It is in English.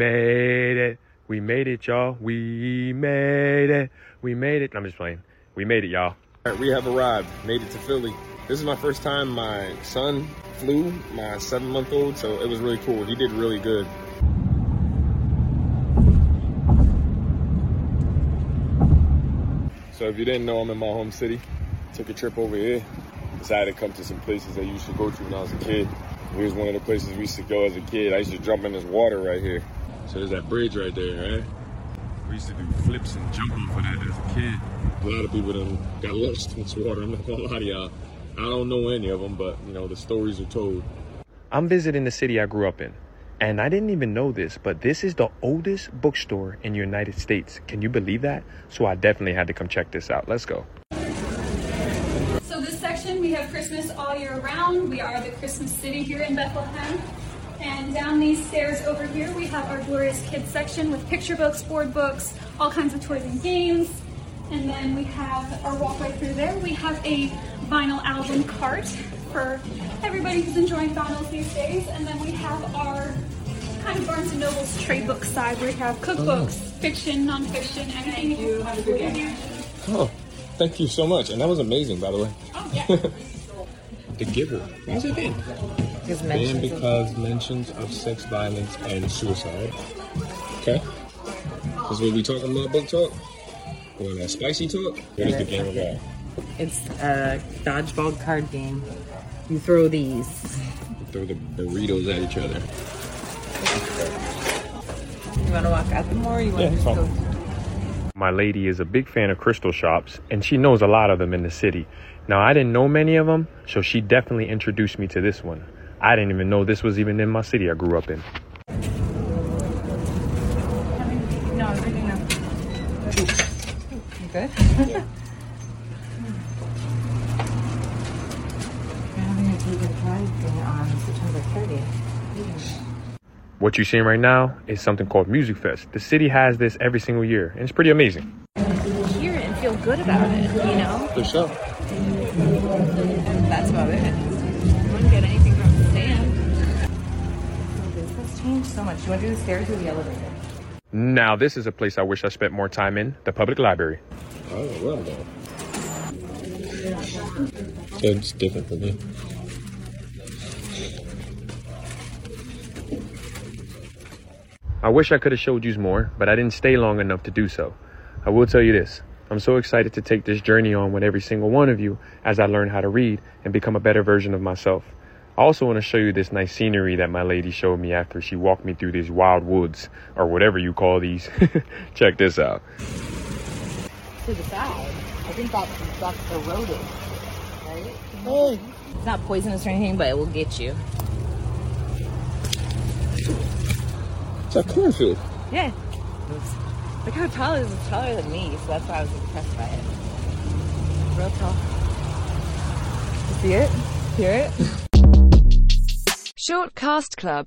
made it. We made it, y'all. We made it. We made it. I'm just playing. We made it, y'all. All right, we have arrived. Made it to Philly. This is my first time my son flew, my seven month old, so it was really cool. He did really good. So if you didn't know, I'm in my home city. Took a trip over here. Decided to come to some places I used to go to when I was a kid. Here's one of the places we used to go as a kid. I used to jump in this water right here. So there's that bridge right there, right? We used to do flips and jump off of that as a kid. A lot of people done got lost in this water. I'm not gonna lie to y'all. I don't know any of them, but you know the stories are told. I'm visiting the city I grew up in. And I didn't even know this, but this is the oldest bookstore in the United States. Can you believe that? So I definitely had to come check this out. Let's go. So this section, we have Christmas all year round. We are the Christmas city here in Bethlehem. And down these stairs over here, we have our glorious kids section with picture books, board books, all kinds of toys and games. And then we have our walkway through there. We have a vinyl album cart for everybody who's enjoying vinyls these days. And then we have our kind of Barnes and Noble's trade book side where we have cookbooks, oh. fiction, nonfiction, anything you have to do. Oh, thank you so much. And that was amazing, by the way. Oh, yeah. The Giver. What's it in? His Banned mentions of- because mentions of sex violence and suicide. Okay. This is what we talking about, BookTok? Or that spicy talk? What is the game about? It's a dodgeball card game. You throw these. Throw the burritos at each other. You want to walk out the more? Or you want Yeah, to just go? My lady is a big fan of crystal shops, and she knows a lot of them in the city. Now, I didn't know many of them, so she definitely introduced me to this one. I didn't even know this was even in my city I grew up in. No, everything now. You good? We're having a David Pride on September 30th. What you're seeing right now is something called Musikfest. The city has this every single year, and it's pretty amazing. Hear it and feel good about it, you know? For sure. That's about it. You wouldn't get anything from the stand. This has changed so much. You want to do the stairs or the elevator? Now, this is a place I wish I spent more time in the public library. Oh, well done. It's different for me. I wish I could have showed you more, but I didn't stay long enough to do so. I will tell you this I'm so excited to take this journey on with every single one of you as I learn how to read and become a better version of myself. I also want to show you this nice scenery that my lady showed me after she walked me through these wild woods, or whatever you call these. Check this out. To the side. I think that's, that's eroded, right? It's not poisonous or anything, but it will get you. It's a cornfield. Yeah. Look how tall it is. It's taller than me, so that's why I was impressed by it. Real tall. You see it? Hear it? Short Cast Club